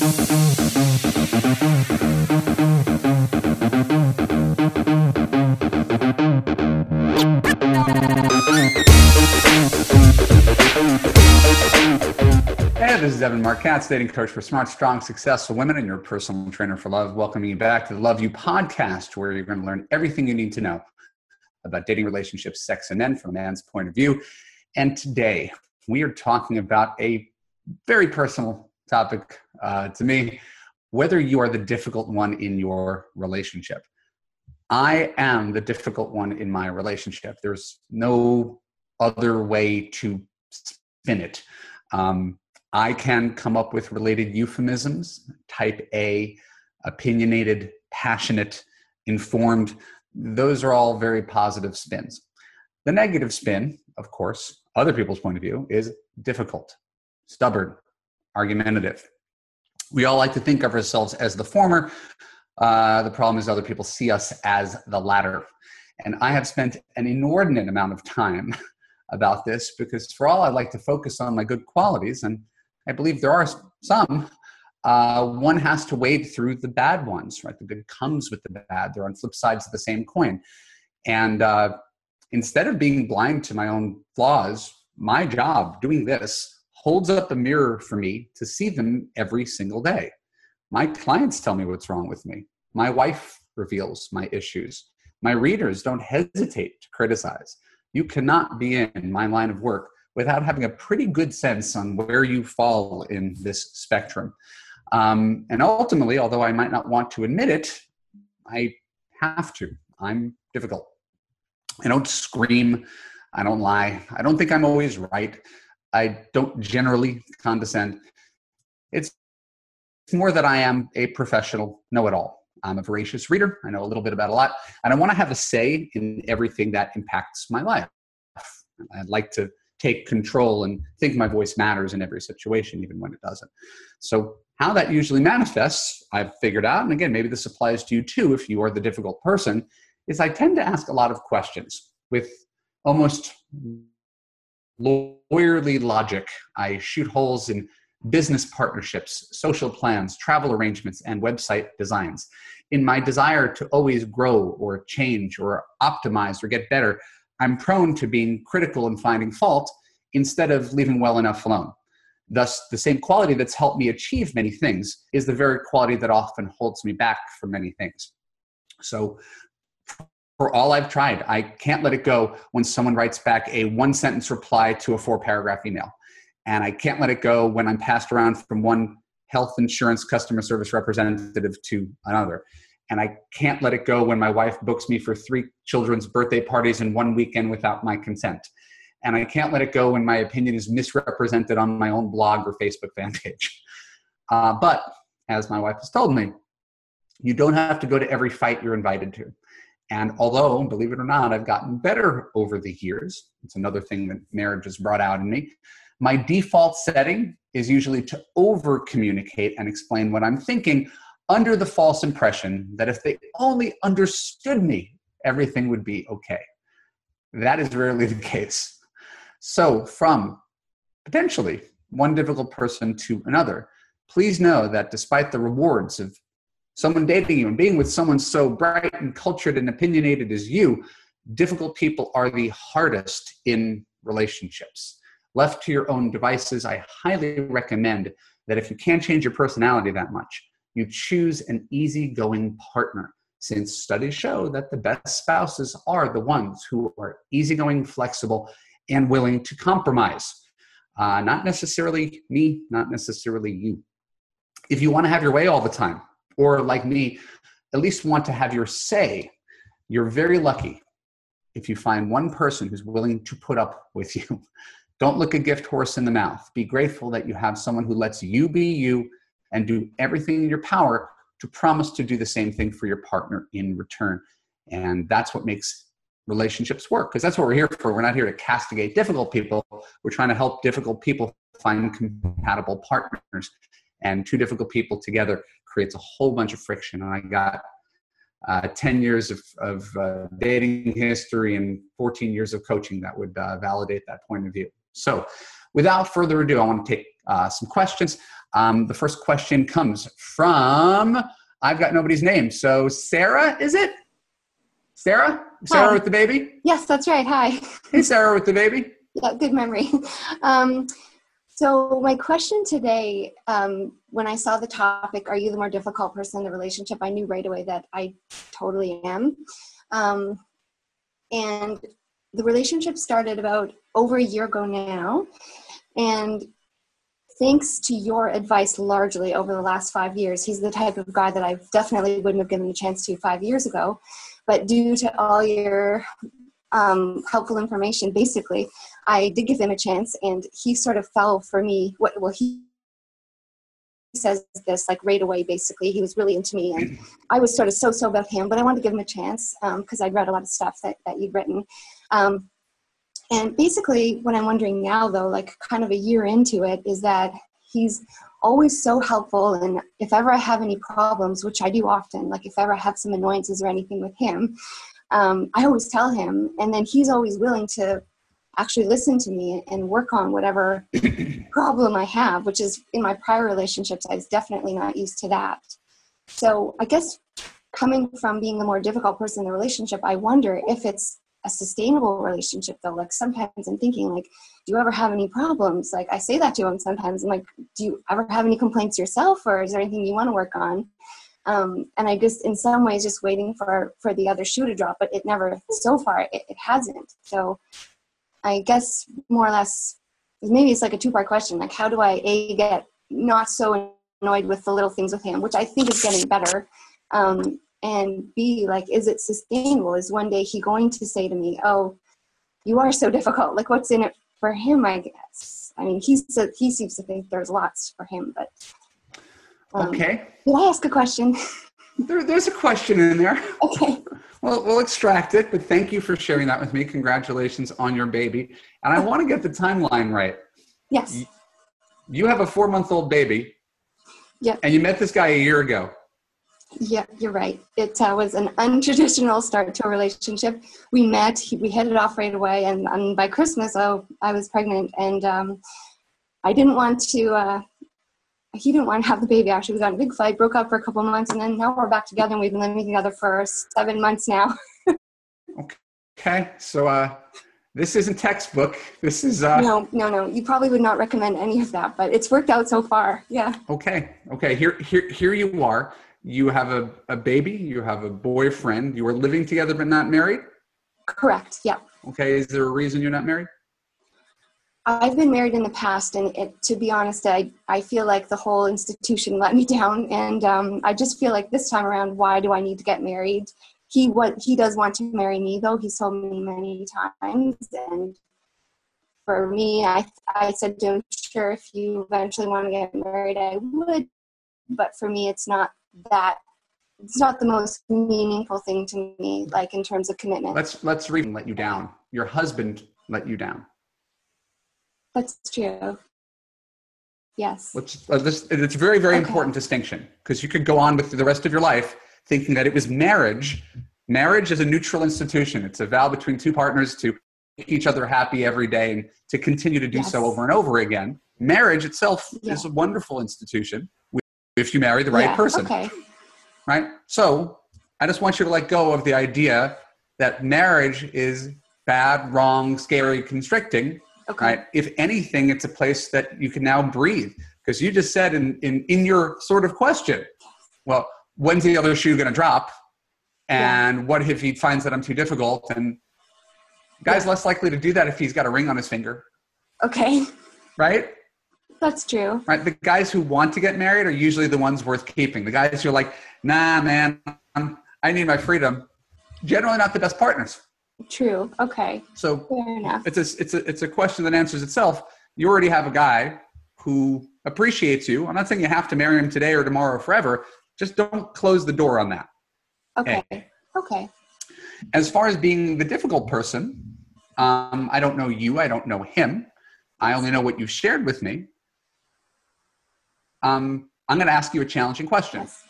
this is Evan Marc Katz, dating coach for smart, strong, successful women and your personal trainer for love. Welcoming you back to the Love U podcast, where you're going to learn everything you need to know about dating relationships, sex, and men from a man's point of view. And today we are talking about a very personal topic uh, to me whether you are the difficult one in your relationship. I am the difficult one in my relationship. There's no other way to spin it. Um, I can come up with related euphemisms, type A, opinionated, passionate, informed. Those are all very positive spins. The negative spin, of course, other people's point of view, is difficult, stubborn, argumentative. We all like to think of ourselves as the former. Uh, the problem is other people see us as the latter. And I have spent an inordinate amount of time about this because, for all I like to focus on my good qualities, and I believe there are some. Uh, one has to wade through the bad ones, right? The good comes with the bad. They're on flip sides of the same coin. And uh, instead of being blind to my own flaws, my job doing this holds up a mirror for me to see them every single day. My clients tell me what's wrong with me. My wife reveals my issues. My readers don't hesitate to criticize. You cannot be in my line of work without having a pretty good sense on where you fall in this spectrum. Um, and ultimately, although I might not want to admit it, I have to. I'm difficult. I don't scream. I don't lie. I don't think I'm always right. I don't generally condescend. It's more that I am a professional know it all. I'm a voracious reader. I know a little bit about a lot. And I want to have a say in everything that impacts my life. I'd like to take control and think my voice matters in every situation, even when it doesn't. So, how that usually manifests, I've figured out, and again, maybe this applies to you too if you are the difficult person, is I tend to ask a lot of questions with almost lawyerly logic. I shoot holes in business partnerships, social plans, travel arrangements, and website designs. In my desire to always grow or change or optimize or get better, I'm prone to being critical and finding fault instead of leaving well enough alone. Thus, the same quality that's helped me achieve many things is the very quality that often holds me back from many things. So, for all I've tried, I can't let it go when someone writes back a one sentence reply to a four paragraph email. And I can't let it go when I'm passed around from one health insurance customer service representative to another and I can't let it go when my wife books me for three children's birthday parties in one weekend without my consent. And I can't let it go when my opinion is misrepresented on my own blog or Facebook fan page. Uh, but as my wife has told me, you don't have to go to every fight you're invited to. And although, believe it or not, I've gotten better over the years, it's another thing that marriage has brought out in me. My default setting is usually to over communicate and explain what I'm thinking under the false impression that if they only understood me, everything would be okay. That is rarely the case. So, from potentially one difficult person to another, please know that despite the rewards of someone dating you and being with someone so bright and cultured and opinionated as you, difficult people are the hardest in relationships. Left to your own devices, I highly recommend that if you can't change your personality that much, you choose an easygoing partner, since studies show that the best spouses are the ones who are easygoing, flexible, and willing to compromise. Uh, not necessarily me, not necessarily you. If you want to have your way all the time, or like me, at least want to have your say, you're very lucky if you find one person who's willing to put up with you. Don't look a gift horse in the mouth. Be grateful that you have someone who lets you be you and do everything in your power to promise to do the same thing for your partner in return. And that's what makes relationships work because that's what we're here for. We're not here to castigate difficult people. We're trying to help difficult people find compatible partners. And two difficult people together creates a whole bunch of friction. And I got uh, 10 years of, of uh, dating history and 14 years of coaching that would uh, validate that point of view. So, without further ado, I want to take uh, some questions. Um, the first question comes from I've got nobody's name. So Sarah, is it? Sarah? Sarah Hi. with the baby? Yes, that's right. Hi. Hey, Sarah with the baby. Yeah, good memory. Um, so my question today, um, when I saw the topic, "Are you the more difficult person in the relationship?" I knew right away that I totally am. Um, and the relationship started about over a year ago now, and thanks to your advice largely over the last five years he's the type of guy that i definitely wouldn't have given a chance to five years ago but due to all your um, helpful information basically i did give him a chance and he sort of fell for me what well he says this like right away basically he was really into me and i was sort of so so about him but i wanted to give him a chance because i'd read a lot of stuff that, that you'd written um, and basically, what I'm wondering now, though, like kind of a year into it, is that he's always so helpful. And if ever I have any problems, which I do often, like if ever I have some annoyances or anything with him, um, I always tell him. And then he's always willing to actually listen to me and work on whatever problem I have, which is in my prior relationships, I was definitely not used to that. So I guess coming from being the more difficult person in the relationship, I wonder if it's a sustainable relationship though. Like sometimes i'm thinking like do you ever have any problems? Like i say that to him sometimes. I'm like do you ever have any complaints yourself or is there anything you want to work on? Um, and i just in some ways just waiting for for the other shoe to drop but it never so far it, it hasn't. So i guess more or less maybe it's like a two part question like how do i a get not so annoyed with the little things with him which i think is getting better um, and b like is it sustainable? Is one day he going to say to me oh you are so difficult. Like what's in it for him i guess? I mean he's he seems to think there's lots for him but um, okay. did i ask a question there, there's a question in there. Okay. Well we'll extract it but thank you for sharing that with me. Congratulations on your baby. And i want to get the timeline right. Yes. You have a four month old baby. Yeah and you met this guy a year ago. Yeah, you're right. It uh, was an untraditional start to a relationship. We met, he, we hit it off right away, and, and by Christmas, oh, I was pregnant, and um, I didn't want to. Uh, he didn't want to have the baby. Actually, we got in a big fight, broke up for a couple months, and then now we're back together, and we've been living together for seven months now. okay, so uh, this isn't textbook. This is uh, no, no, no. You probably would not recommend any of that, but it's worked out so far. Yeah. Okay, okay. Here, here, here you are you have a, a baby, you have a boyfriend, you are living together but not married? Correct, yeah. Okay, is there a reason you're not married? I've been married in the past, and it, to be honest, I, I feel like the whole institution let me down, and um, I just feel like this time around, why do I need to get married? He what he does want to marry me, though. He's told me many times, and for me, I I said him, "Sure, if you eventually want to get married, I would." But for me, it's not that it's not the most meaningful thing to me like in terms of commitment let's let's and let you down your husband let you down that's true. Yes. Which uh, this, it's a very very Okay. important distinction because you could go on with the rest of your life thinking that it was marriage. Marriage is a neutral institution. It's a vow between two partners to make each other happy every day and to continue to do so over and over again. Marriage itself Yeah. is a wonderful institution if you marry the right Yeah, person. okay. Right? So I just want you to let go of the idea that marriage is bad, wrong, scary, constricting, okay right? If anything, it's a place that you can now breathe. Because you just said in, in, in your sort of question, well, when's the other shoe going to drop? And what if he finds that I'm too difficult? And guy's less likely to do that if he's got a ring on his finger, okay right? that's true Right? The guys who want to get married are usually the ones worth keeping. The guys who are like, nah, man, I need my freedom, generally not the best partners. True okay So fair enough it's a, it's a, it's a question that answers itself. You already have a guy who appreciates you. I'm not saying you have to marry him today or tomorrow or forever. Just don't close the door on that. okay okay As far as being the difficult person, um, I don't know you. I don't know him. I only know what you've shared with me. Um, I'm going to ask you a challenging question, yes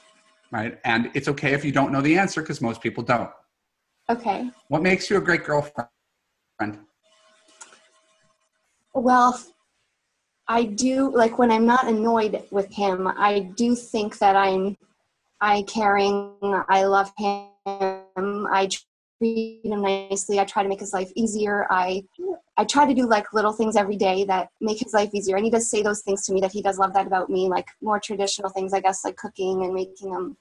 right? And it's okay if you don't know the answer because most people don't. Okay What makes you a great girlfriend? well I do like when I'm not annoyed with him, I do think that I'm I caring, I love him, I treat him nicely, I try to make his life easier. I I try to do like little things every day that make his life easier. And he does say those things to me that he does love that about me, like more traditional things, I guess, like cooking and making them.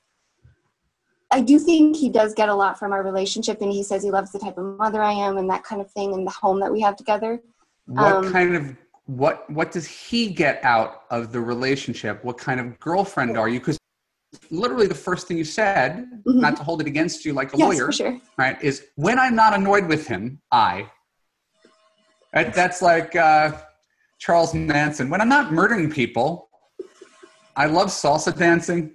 I do think he does get a lot from our relationship, and he says he loves the type of mother I am and that kind of thing, and the home that we have together. What um, kind of what what does he get out of the relationship? What kind of girlfriend are you? Because literally the first thing you said, mm-hmm. not to hold it against you like a yes, lawyer, sure. right, is when I'm not annoyed with him, I. That's like uh, Charles Manson. When I'm not murdering people, I love salsa dancing.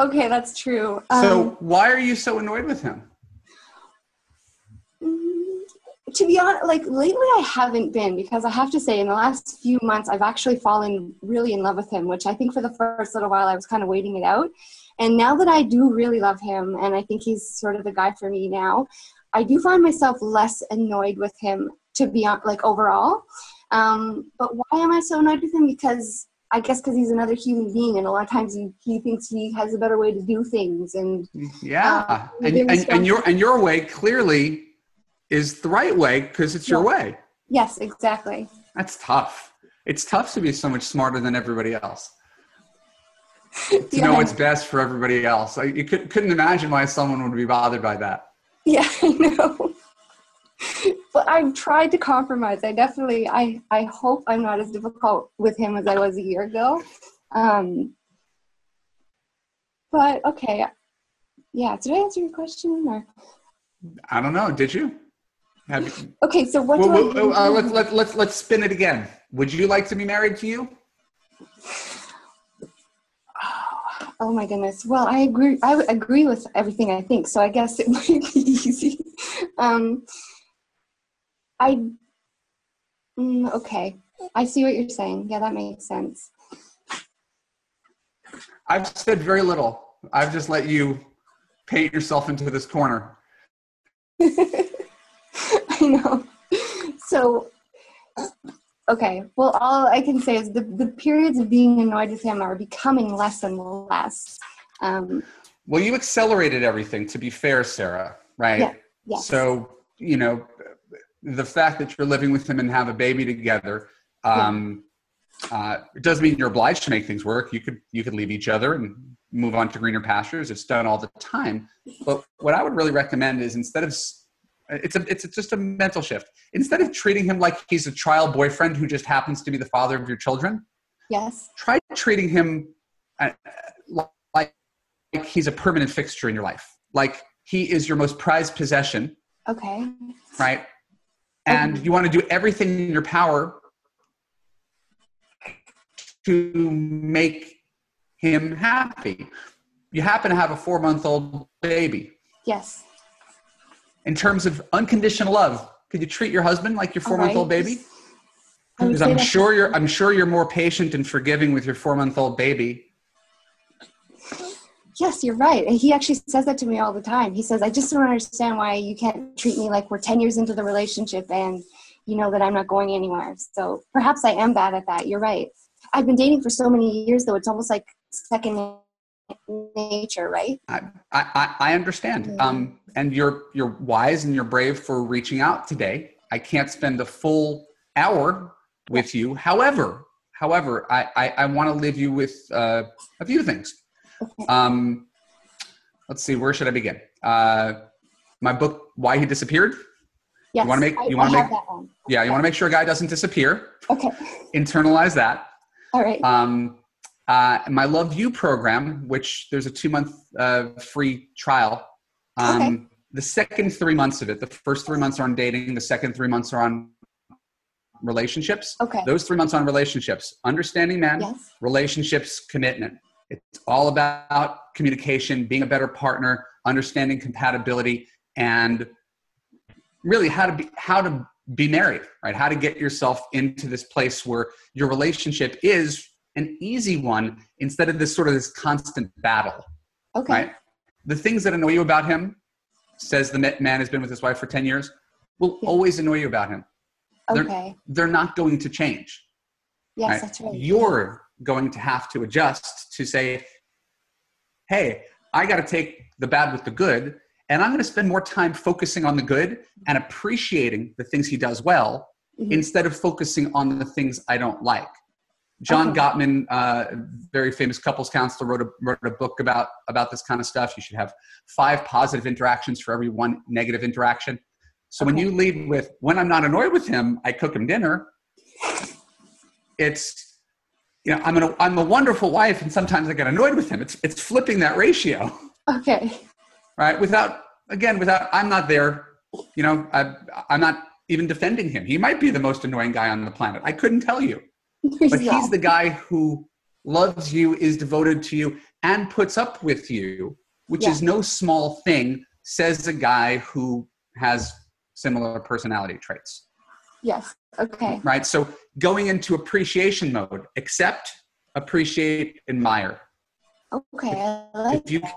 Okay, that's true. So um, why are you so annoyed with him? to be honest, like lately I haven't been because I have to say in the last few months I've actually fallen really in love with him, which I think for the first little while I was kind of waiting it out. And now that I do really love him and I think he's sort of the guy for me now, I do find myself less annoyed with him to be on like overall. Um, but why am I so annoyed with him? Because I guess because he's another human being, and a lot of times he, he thinks he has a better way to do things. And yeah, uh, and, and, and your and your way clearly is the right way because it's your way. Yes, exactly. That's tough. It's tough to be so much smarter than everybody else. to yeah. know what's best for everybody else. I, you could, couldn't imagine why someone would be bothered by that. Yeah, I know. But I've tried to compromise. I definitely, I, I hope I'm not as difficult with him as I was a year ago. Um, but okay, yeah. Did I answer your question? Or? I don't know. Did you? You, okay, so what well, do well, I uh, let's, let, let's, let's spin it again. Would you like to be married to you? Oh, oh my goodness. Well, I agree. I agree with everything I think, so I guess it might be easy. Um, I, mm, okay. I see what you're saying. Yeah, that makes sense. I've said very little. I've just let you paint yourself into this corner. I know. So, okay. Well, all I can say is the, the periods of being annoyed with him are becoming less and less. Um, well, you accelerated everything, to be fair, Sarah, right? Yeah. Yes. So, you know, the fact that you're living with him and have a baby together, um, yeah. uh, it doesn't mean you're obliged to make things work. You could you could leave each other and move on to greener pastures. It's done all the time. But what I would really recommend is instead of it's a it's just a mental shift. Instead of treating him like he's a trial boyfriend who just happens to be the father of your children, yes, try treating him uh, like, like he's a permanent fixture in your life. Like he is your most prized possession. Okay. Right. And you want to do everything in your power to make him happy. You happen to have a four month old baby. Yes in terms of unconditional love, could you treat your husband like your four month old baby? Because I'm sure you're I'm sure you're more patient and forgiving with your four month old baby. Yes, you're right. And he actually says that to me all the time. He says, I just don't understand why you can't treat me like we're 10 years into the relationship and you know that I'm not going anywhere. So perhaps I am bad at that. You're right. I've been dating for so many years, though, it's almost like second nature, right? I, I, I understand. Mm-hmm. Um, and you're you're wise and you're brave for reaching out today. I can't spend a full hour with you. However, however, I, I, I want to leave you with uh, a few things. Um, let's see, where should I begin? Uh, my book, Why He Disappeared. Yes, you want to make you want to make yeah you want to make sure a guy doesn't disappear. Okay. Internalize that. All right. Um, uh, my Love U program, which there's a two month uh, free trial. Um, okay. The second three months of it, the first three months are on dating, the second three months are on relationships. Okay. Those three months on relationships, understanding men, yes. relationships, commitment. It's all about communication, being a better partner, understanding compatibility, and really how to be how to be married, right? How to get yourself into this place where your relationship is an easy one instead of this sort of this constant battle. Okay. Right? The things that annoy you about him, says the man has been with his wife for 10 years, will yeah. always annoy you about him. Okay. They're, they're not going to change. Yes, right? that's right. You're going to have to adjust to say, hey, I got to take the bad with the good, and I'm going to spend more time focusing on the good and appreciating the things he does well Mhm. instead of focusing on the things I don't like. John Okay. Gottman, uh, very famous couples counselor, wrote a, wrote a book about, about this kind of stuff. You should have five positive interactions for every one negative interaction. So when you lead with, when I'm not annoyed with him, I cook him dinner, it's, you know, I'm, an, I'm a wonderful wife and sometimes I get annoyed with him. It's, it's flipping that ratio, Okay. right? Without, again, without, I'm not there, you know, I, I'm not even defending him. He might be the most annoying guy on the planet. I couldn't tell you but Yeah. he's the guy who loves you, is devoted to you, and puts up with you, which is no small thing, says a guy who has similar personality traits, Yes. Okay. right? So going into appreciation mode, accept, appreciate, admire. Okay. Like If you that.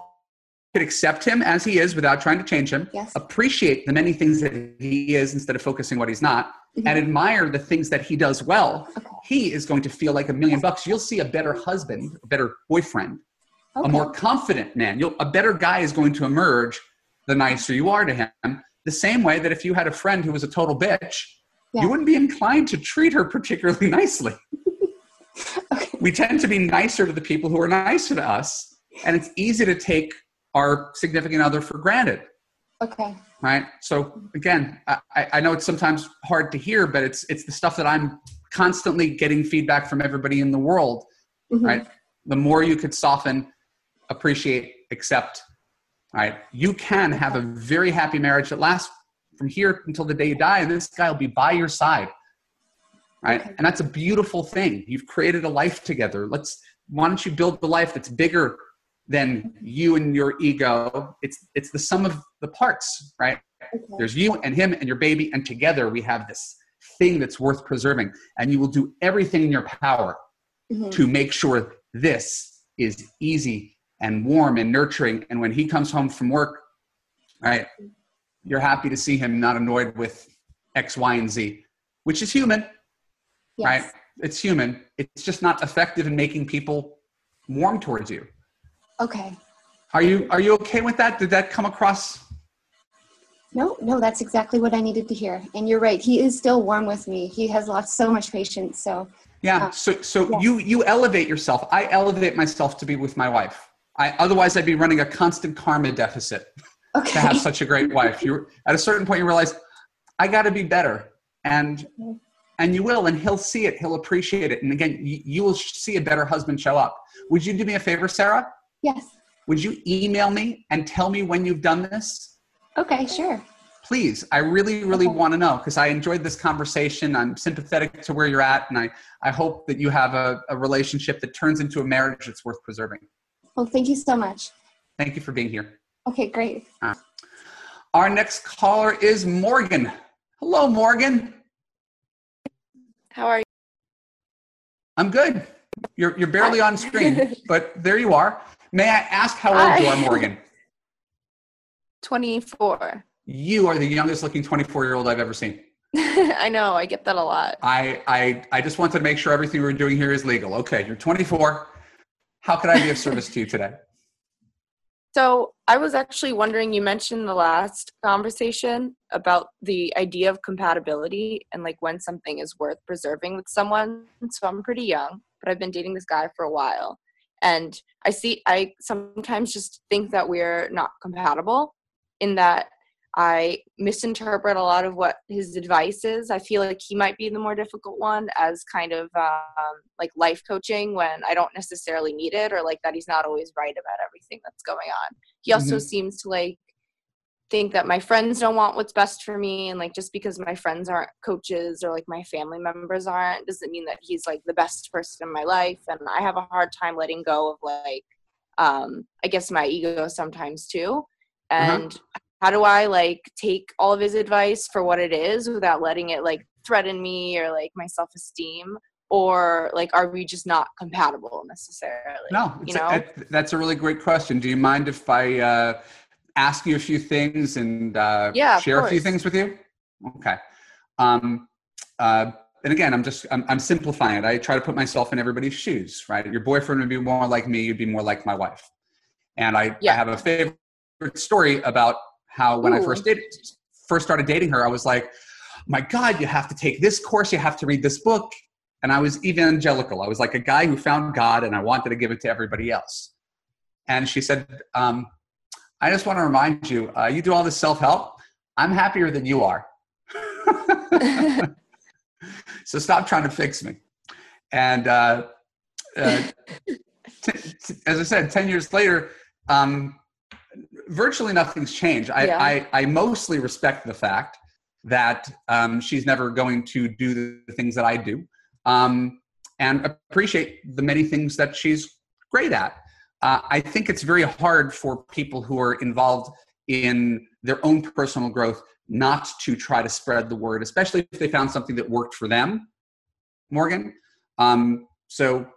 could accept him as he is without trying to change him, Yes. appreciate the many things that he is instead of focusing what he's not, Mhm. and admire the things that he does well, Okay. he is going to feel like a million bucks. You'll see a better husband, a better boyfriend, Okay. a more confident man. You'll, a better guy is going to emerge the nicer you are to him. The same way that if you had a friend who was a total bitch, Yeah. you wouldn't be inclined to treat her particularly nicely. Okay. We tend to be nicer to the people who are nicer to us, and it's easy to take our significant other for granted Okay. right so again I, I know it's sometimes hard to hear but it's it's the stuff that i'm constantly getting feedback from everybody in the world Mhm. right the more you could soften appreciate accept right you can have a very happy marriage that lasts from here until the day you die and this guy will be by your side right? Okay. and that's a beautiful thing. You've created a life together. Let's why don't you build the life that's bigger than you and your ego? It's it's the sum of the parts right? Okay. there's you and him and your baby and together we have this thing that's worth preserving. And you will do everything in your power Mhm. to make sure this is easy and warm and nurturing. And when he comes home from work right you're happy to see him not annoyed with x y and z which is human Yes. right it's human it's just not effective in making people warm towards you Okay. are you are you okay with that did that come across No, no, that's exactly what I needed to hear. And you're right. He is still warm with me. He has lost so much patience. So, Yeah. Uh, So so yeah. you you elevate yourself. I elevate myself to be with my wife. I otherwise I'd be running a constant karma deficit okay. to have such a great wife. You at a certain point you realize I got to be better, and and you will, and he'll see it. He'll appreciate it, and again, you, you will see a better husband show up. Would you do me a favor, Sarah? yes. Would you email me and tell me when you've done this? Okay, sure. please i really really Okay. want to know because i enjoyed this conversation i'm sympathetic to where you're at and i, I hope that you have a, a relationship that turns into a marriage that's worth preserving Well, thank you so much. thank you for being here Okay, great. Uh, our next caller is morgan hello morgan How are you? i'm good you're, you're barely on screen but there you are may i ask how old you are Hi. morgan 24. you are the youngest looking 24 year old i've ever seen I know, I get that a lot. I, I i just wanted to make sure everything we're doing here is legal okay you're 24 how could i be of service to you today So, I was actually wondering you mentioned the last conversation about the idea of compatibility and like when something is worth preserving with someone. So, I'm pretty young, but I've been dating this guy for a while. And I see, I sometimes just think that we're not compatible in that I misinterpret a lot of what his advice is. I feel like he might be the more difficult one as kind of um, like life coaching when I don't necessarily need it or like that he's not always right about everything that's going on. He also Mhm. seems to like think that my friends don't want what's best for me and like just because my friends aren't coaches or like my family members aren't doesn't mean that he's like the best person in my life and I have a hard time letting go of like um I guess my ego sometimes too. And how do I like take all of his advice for what it is without letting it like threaten me or like my self-esteem or like are we just not compatible necessarily? No, you know? a, that's a really great question. Do you mind if I uh, ask you a few things and uh, Yeah, share a few things with you? Okay. Um, uh, and again, I'm just I'm, I'm simplifying it. I try to put myself in everybody's shoes, right? Your boyfriend would be more like me. You'd be more like my wife. And I, Yeah. I have a favorite story about how when I first dated, first started dating her, I was like, my God, you have to take this course, you have to read this book. And I was evangelical. I was like a guy who found God and I wanted to give it to everybody else. And she said, um, I just want to remind you, uh, you do all this self help. I'm happier than you are. so stop trying to fix me. And uh, uh, t- t- as I said, 10 years later, um, virtually nothing's changed. I, Yeah. I, I mostly respect the fact that um, she's never going to do the things that I do um, and appreciate the many things that she's great at. Uh, I think it's very hard for people who are involved in their own personal growth not to try to spread the word, especially if they found something that worked for them, Morgan. Um, so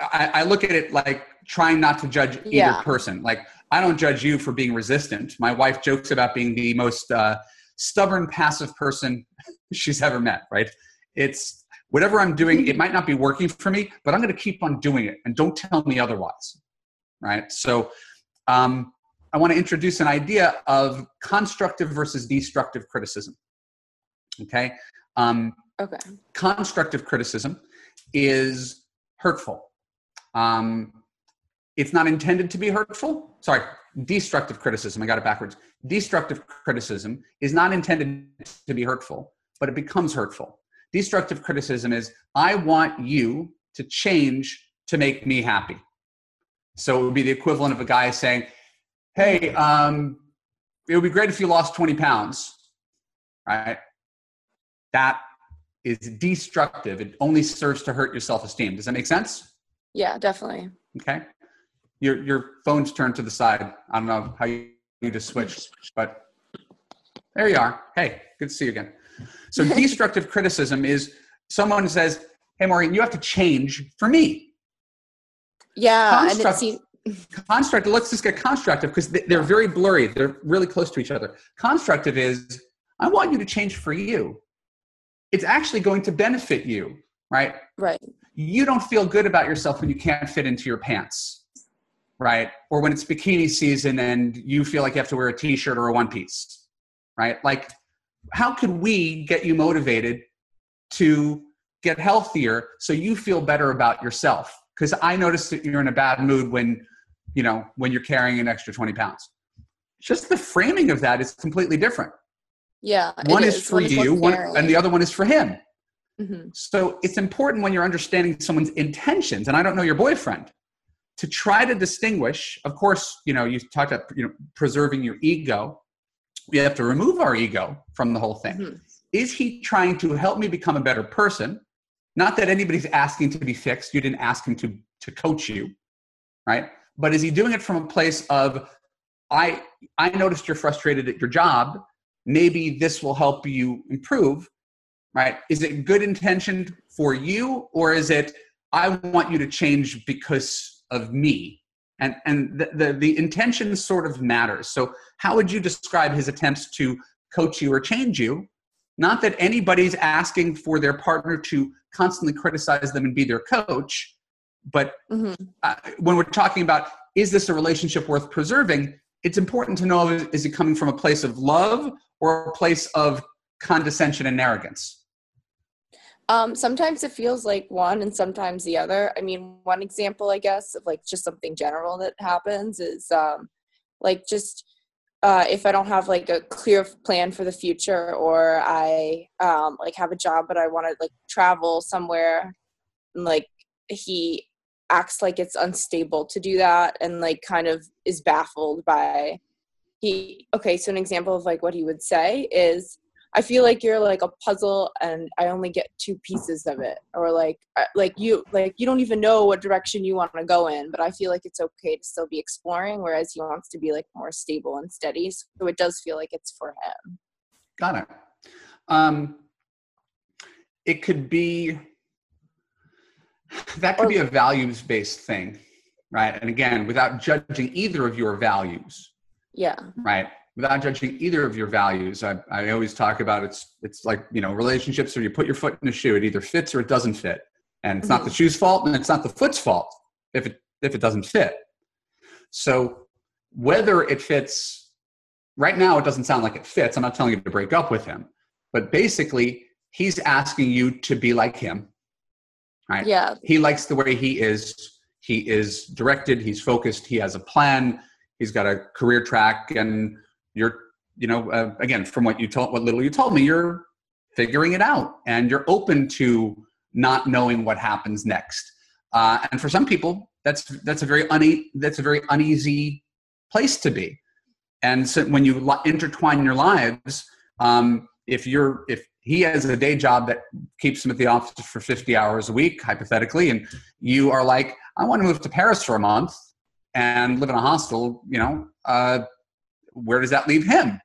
I, I look at it like trying not to judge either Yeah. person. Like, I don't judge you for being resistant. My wife jokes about being the most uh, stubborn, passive person she's ever met, right? It's whatever I'm doing, it might not be working for me, but I'm going to keep on doing it and don't tell me otherwise, right? So, um, I want to introduce an idea of constructive versus destructive criticism. Okay. Um, okay. constructive criticism is hurtful. Um, it's not intended to be hurtful. Sorry, destructive criticism. I got it backwards. Destructive criticism is not intended to be hurtful, but it becomes hurtful. Destructive criticism is I want you to change to make me happy. So it would be the equivalent of a guy saying, Hey, um, it would be great if you lost 20 pounds, right? That is destructive. It only serves to hurt your self esteem. Does that make sense? Yeah, definitely. Okay. Your, your phone's turned to the side. I don't know how you, you just switched, but there you are. Hey, good to see you again. So, destructive criticism is someone says, Hey, Maureen, you have to change for me. Yeah, and it Construct- constructive let's just get constructive because they're very blurry they're really close to each other constructive is i want you to change for you it's actually going to benefit you right right. you don't feel good about yourself when you can't fit into your pants right? Or when it's bikini season and you feel like you have to wear a t-shirt or a one piece right? Like how could we get you motivated to get healthier so you feel better about yourself? Because i notice that you're in a bad mood when you know when you're carrying an extra 20 pounds. Just the framing of that is completely different. Yeah. one is, for you one, and the other one is for him. Hmm so it's important when you're understanding someone's intentions, and I don't know your boyfriend, to try to distinguish. Of course, you know you talked about you know preserving your ego. We have to remove our ego from the whole thing. Mhm. Is he trying to help me become a better person? Not that anybody's asking to be fixed. You didn't ask him to to coach you, right? But is he doing it from a place of I I noticed you're frustrated at your job. Maybe this will help you improve right? Is it good intentioned for you, or is it I want you to change because of me? And and the, the the intention sort of matters. So how would you describe his attempts to coach you or change you? Not that anybody's asking for their partner to constantly criticize them and be their coach, but hmm uh, when we're talking about is this a relationship worth preserving, it's important to know is it coming from a place of love or a place of condescension and arrogance? Um, sometimes it feels like one and sometimes the other. I mean, one example, I guess, of like just something general that happens is um, like just uh, if I don't have like a clear plan for the future or I um, like have a job but I want to like travel somewhere and like he acts like it's unstable to do that and like kind of is baffled by he okay so an example of like what he would say is I feel like you're like a puzzle and I only get two pieces of it or like uh, like you like you don't even know what direction you want to go in but I feel like it's okay to still be exploring whereas he wants to be like more stable and steady so it does feel like it's for him. Got it. Um, it could be that could be a values based thing, right? And again, without judging either of your values, Yeah. right? Without judging either of your values. I, I always talk about it's it's like you know relationships where you put your foot in a shoe, it either fits or it doesn't fit, and it's mm-hmm. not the shoe's fault and it's not the foot's fault if it if it doesn't fit. So whether it fits right now, it doesn't sound like it fits. I'm not telling you to break up with him, but basically, he's asking you to be like him. Right? Yeah. He likes the way he is. He is directed. He's focused. He has a plan. He's got a career track, and you're, you know, uh, again, from what you told, what little you told me, you're figuring it out, and you're open to not knowing what happens next. Uh, and for some people, that's that's a very une- that's a very uneasy place to be. And so when you intertwine your lives, um, if you're if he has a day job that keeps him at the office for 50 hours a week, hypothetically, and you are like, I want to move to Paris for a month and live in a hostel, you know, uh, where does that leave him?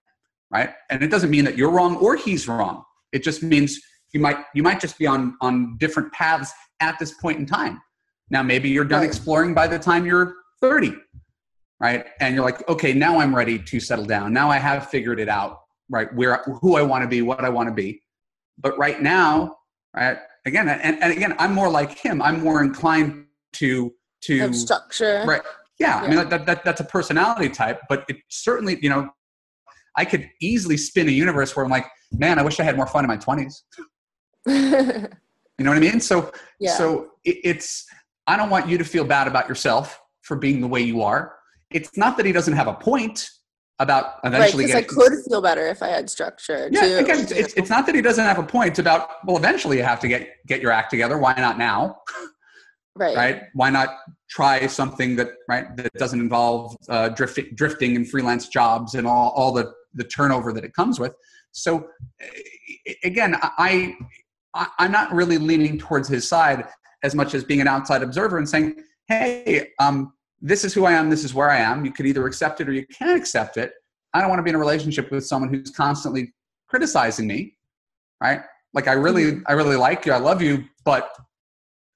Right. And it doesn't mean that you're wrong or he's wrong. It just means you might you might just be on on different paths at this point in time. Now maybe you're done exploring by the time you're 30 right? And you're like, okay, now I'm ready to settle down. Now I have figured it out, right? Where who I want to be, what I want to be. But right now, right? Again, and, and again, I'm more like him. I'm more inclined to to have structure, right? Yeah, yeah. I mean that, that that's a personality type, but it certainly, you know, I could easily spin a universe where I'm like, man, I wish I had more fun in my 20s. you know what I mean? So, yeah. so it, it's I don't want you to feel bad about yourself for being the way you are it's not that he doesn't have a point about eventually right, because I could feel better if I had structure. Yeah, too. again, it's, it's not that he doesn't have a point. about well, eventually you have to get get your act together. Why not now? Right. Right. Why not try something that right that doesn't involve uh, drifting, drifting and freelance jobs and all all the the turnover that it comes with. So again, I, I I'm not really leaning towards his side as much as being an outside observer and saying, hey, um, this is who I am, this is where I am. You could either accept it or you can't accept it. I don't want to be in a relationship with someone who's constantly criticizing me, right? Like I really. I really like you, I love you, but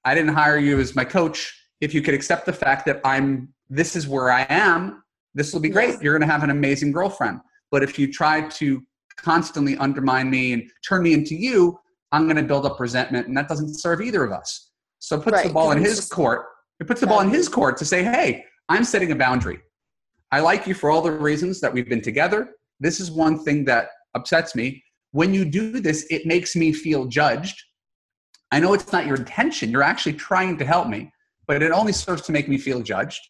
I didn't hire you as my coach. If you could accept the fact that I'm, this is where I am, this will be great. Yes. You're going to have an amazing girlfriend. But if you try to constantly undermine me and turn me into you, I'm going to build up resentment, and that doesn't serve either of us. So it puts right. the ball in his court it puts the ball in his court to say, hey, I'm setting a boundary. I like you for all the reasons that we've been together. This is one thing that upsets me. When you do this, it makes me feel judged. I know it's not your intention. You're actually trying to help me, but it only serves to make me feel judged.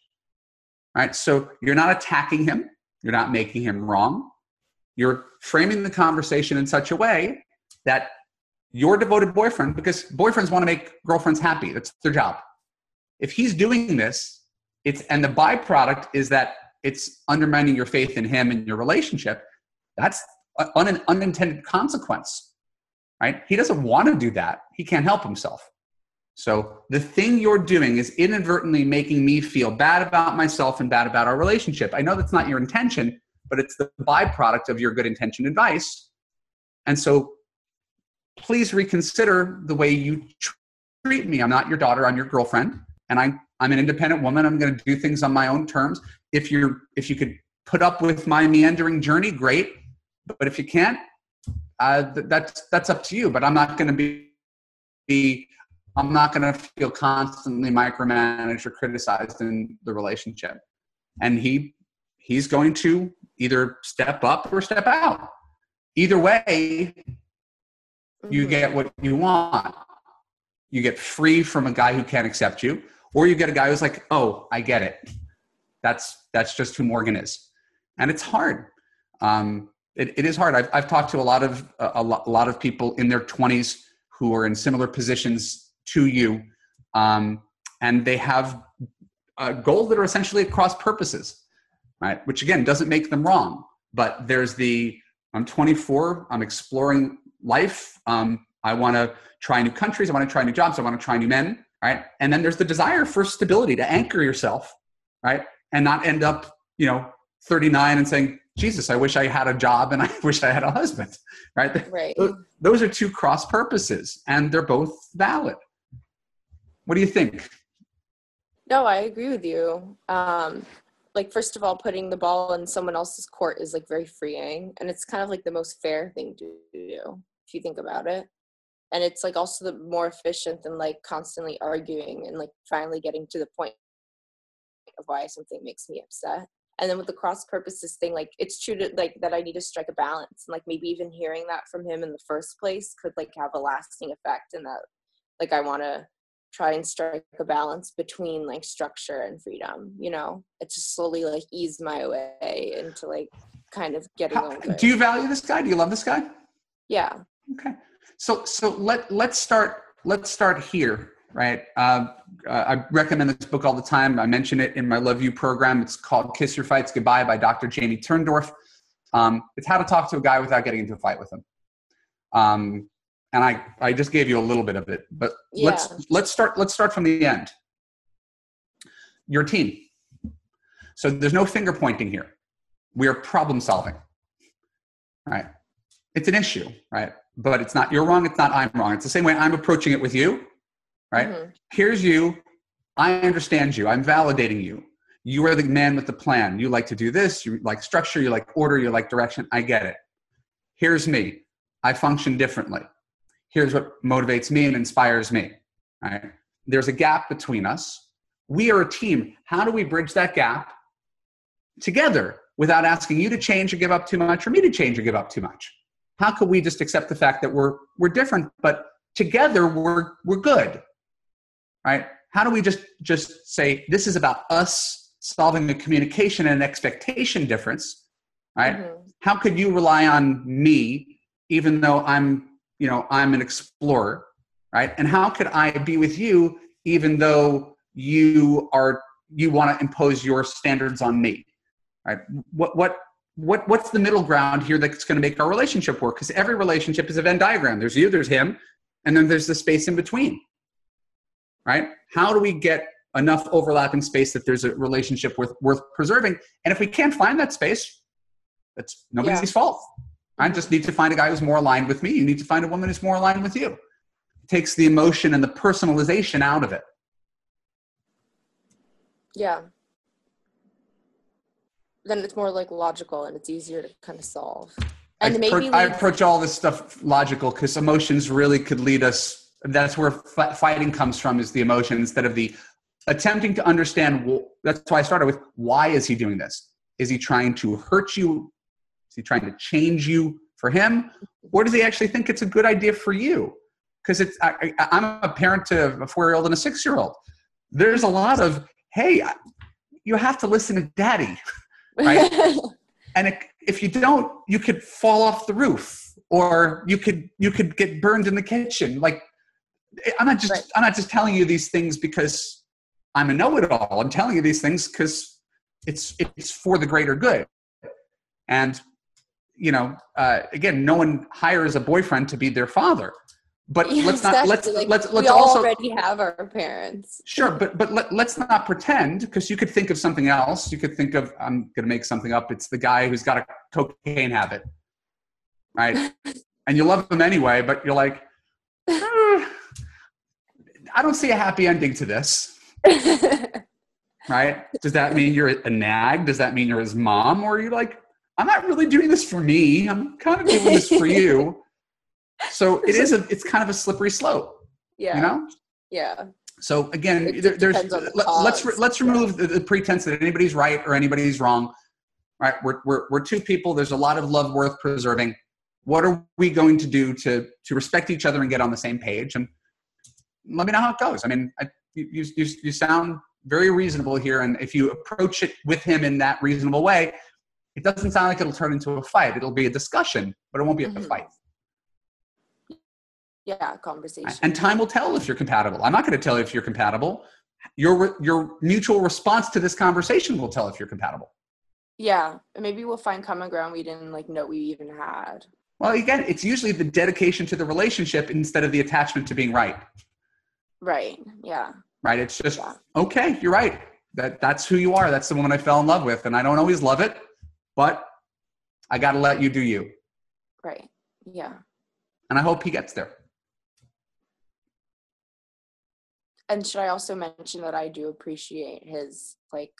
Right? So you're not attacking him. You're not making him wrong. You're framing the conversation in such a way that your devoted boyfriend, because boyfriends want to make girlfriends happy. That's their job if he's doing this, it's and the byproduct is that it's undermining your faith in him and your relationship. That's an unintended consequence, right? He doesn't want to do that. He can't help himself. So the thing you're doing is inadvertently making me feel bad about myself and bad about our relationship. I know that's not your intention, but it's the byproduct of your good intention advice. And so please reconsider the way you treat me. I'm not your daughter, I'm your girlfriend and I, I'm an independent woman. I'm going to do things on my own terms. If you're, if you could put up with my meandering journey, great. But if you can't, uh, that's that's up to you. But I'm not going to be, be I'm not going to feel constantly micromanaged or criticized in the relationship. And he he's going to either step up or step out. Either way, you mm-hmm. get what you want. You get free from a guy who can't accept you, or you get a guy who's like oh i get it that's that's just who morgan is and it's hard um, it, it is hard I've, I've talked to a lot of a, lot, of people in their 20s who are in similar positions to you um, and they have uh, goals that are essentially cross purposes right which again doesn't make them wrong but there's the i'm 24 i'm exploring life um, i want to try new countries i want to try new jobs i want to try new men right? And then there's the desire for stability to anchor yourself, right? And not end up, you know, 39 and saying, Jesus, I wish I had a job and I wish I had a husband, right? Right. Those are two cross purposes and they're both valid. What do you think? No, I agree with you. Um, like first of all putting the ball in someone else's court is like very freeing and it's kind of like the most fair thing to do if you think about it and it's like also the more efficient than like constantly arguing and like finally getting to the point of why something makes me upset and then with the cross purposes thing like it's true to like that i need to strike a balance and like maybe even hearing that from him in the first place could like have a lasting effect and that like i want to try and strike a balance between like structure and freedom you know it's just slowly like ease my way into like kind of getting How, over do you value this guy? Do you love this guy? yeah Okay. So so let let's start let's start here, right? Uh, I recommend this book all the time. I mention it in my Love U program. It's called Kiss Your Fights Goodbye by Dr. Jamie Turndorf. Um, it's how to talk to a guy without getting into a fight with him. Um, and I I just gave you a little bit of it, but Yeah. let's let's start let's start from the end. Your team. So there's no finger pointing here. We are problem solving. Right? It's an issue, right? But it's not you're wrong, it's not I'm wrong. It's the same way I'm approaching it with you, right? Mhm. Here's you. I understand you. I'm validating you. You are the man with the plan. You like to do this. You like structure. You like order. You like direction. I get it. Here's me. I function differently. Here's what motivates me and inspires me. Right? There's a gap between us. We are a team. How do we bridge that gap together without asking you to change or give up too much or me to change or give up too much? How could we just accept the fact that we're we're different, but together we're we're good? Right? How do we just just say this is about us solving a communication and expectation difference? Right? Mhm. how could you rely on me even though i'm you know i'm an explorer right and how could i be with you even though you are you want to impose your standards on me right what what what what's the middle ground here that's going to make our relationship work because every relationship is a venn diagram there's you there's him and then there's the space in between right how do we get enough overlapping space that there's a relationship worth worth preserving and if we can't find that space that's nobody's Yeah. fault. I mm-hmm. just need to find a guy who's more aligned with me. You need to find a woman who's more aligned with you. It takes the emotion and the personalization out of it. yeah then it's more like logical and it's easier to kind of solve and I, maybe appro- I approach all this stuff logical because emotions really could lead us. That's where fi- fighting comes from is the emotion instead of the attempting to understand. wh- That's why I started with why is he doing this? Is he trying to hurt you? Is he trying to change you for him? Or does he actually think it's a good idea for you? Because it's I, I'm a parent to a four year old and a six year old. There's a lot of hey, you have to listen to daddy right? and it, if you don't you could fall off the roof or you could you could get burned in the kitchen like i'm not just Right. i'm not just telling you these things because i'm a know-it-all i'm telling you these things because it's it's for the greater good and you know uh, again no one hires a boyfriend to be their father but Yeah, let's not let's. Like, let's let's we also already have our parents Sure, but but let, let's not pretend because you could think of something else. You could think of I'm going to make something up. It's the guy who's got a cocaine habit, right? and you love him anyway, but you're like, "Hmm, Eh, I don't see a happy ending to this, right? Does that mean you're a nag? Does that mean you're his mom, or are you like, I'm not really doing this for me. I'm kind of doing this for you. So it is a it's kind of a slippery slope, yeah you know. yeah So again, there, there's the let, us cause. let's remove the, the pretense that anybody's right or anybody's wrong. Right? We're, we're we're two people. There's a lot of love worth preserving. What are we going to do to to respect each other and get on the same page? And let me know how it goes. I mean, I, you, you you sound very reasonable here, and if you approach it with him in that reasonable way, it doesn't sound like it'll turn into a fight. It'll be a discussion, but it won't be a Mhm. fight. yeah conversation And time will tell if you're compatible. I'm not going to tell you if you're compatible. Your your mutual response to this conversation will tell if you're compatible. yeah maybe we'll find common ground we didn't like know we even had Well, again, it's usually the dedication to the relationship instead of the attachment to being right. right yeah Right? It's just Yeah. okay. You're right. That that's who you are. That's the woman I fell in love with, and I don't always love it, but I got to let you do you. right yeah And I hope he gets there. and should i also mention that i do appreciate his like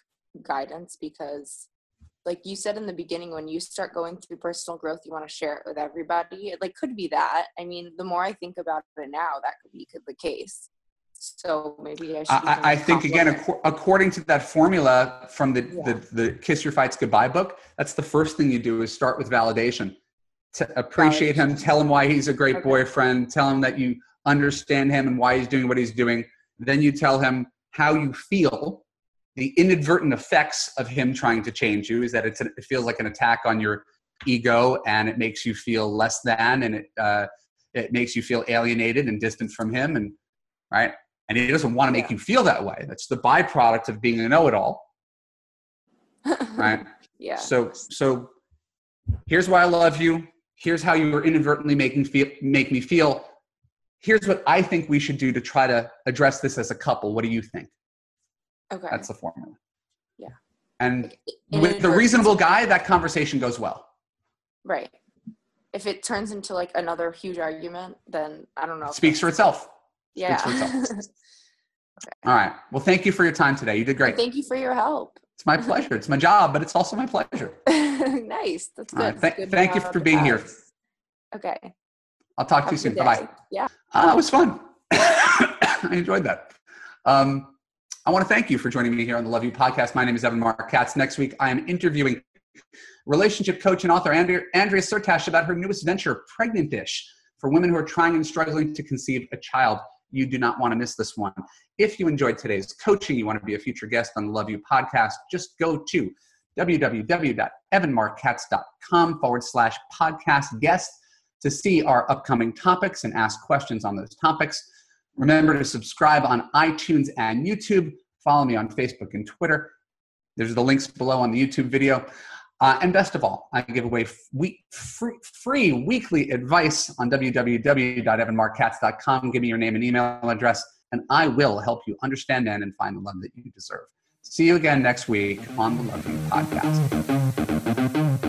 guidance because like you said in the beginning when you start going through personal growth you want to share it with everybody it like could be that i mean the more i think about it now that could be could the case so maybe i should I, I think again, ac- according to that formula from the, yeah. the the Kiss Your Fights Goodbye book, that's the first thing you do is start with validation. To appreciate validation. him, tell him why he's a great okay. boyfriend, tell him that you understand him and why he's doing what he's doing. Then you tell him how you feel. The inadvertent effects of him trying to change you is that it's it feels like an attack on your ego, and it makes you feel less than, and it uh, it makes you feel alienated and distant from him, and right? And he doesn't want to make yeah. you feel that way. That's the byproduct of being a know-it-all. Right? Yeah. So so here's why i love you. Here's how you were inadvertently making feel make me feel. Here's what i think we should do to try to address this as a couple. What do you think okay that's the formula yeah and with the reasonable guy that conversation goes well right if it turns into like another huge argument then i don't know it speaks for itself yeah. okay. All right. Well, thank you for your time today. You did great. Thank you for your help. It's my pleasure. It's my job, but it's also my pleasure. nice. That's good. Right. Th- good thank you for being here. Okay. I'll talk Have to you soon. Bye bye. Yeah. Uh, it was fun. I enjoyed that. Um, I want to thank you for joining me here on the Love U podcast. My name is Evan Marc Katz. Next week, I am interviewing relationship coach and author Andrea, Andrea Syrtash about her newest venture, Pregnant-ish, for women who are trying and struggling to conceive a child. You do not want to miss this one. If you enjoyed today's coaching, you want to be a future guest on the Love U podcast, just go to www.evanmarckatz.com forward slash podcast guest to see our upcoming topics and ask questions on those topics. Remember to subscribe on iTunes and YouTube. Follow me on Facebook and Twitter. There's the links below on the YouTube video. Uh, and best of all, I give away free, free weekly advice on www.evanmarckatz.com. Give me your name and email address, and I will help you understand and find the love that you deserve. See you again next week on the Love U Podcast.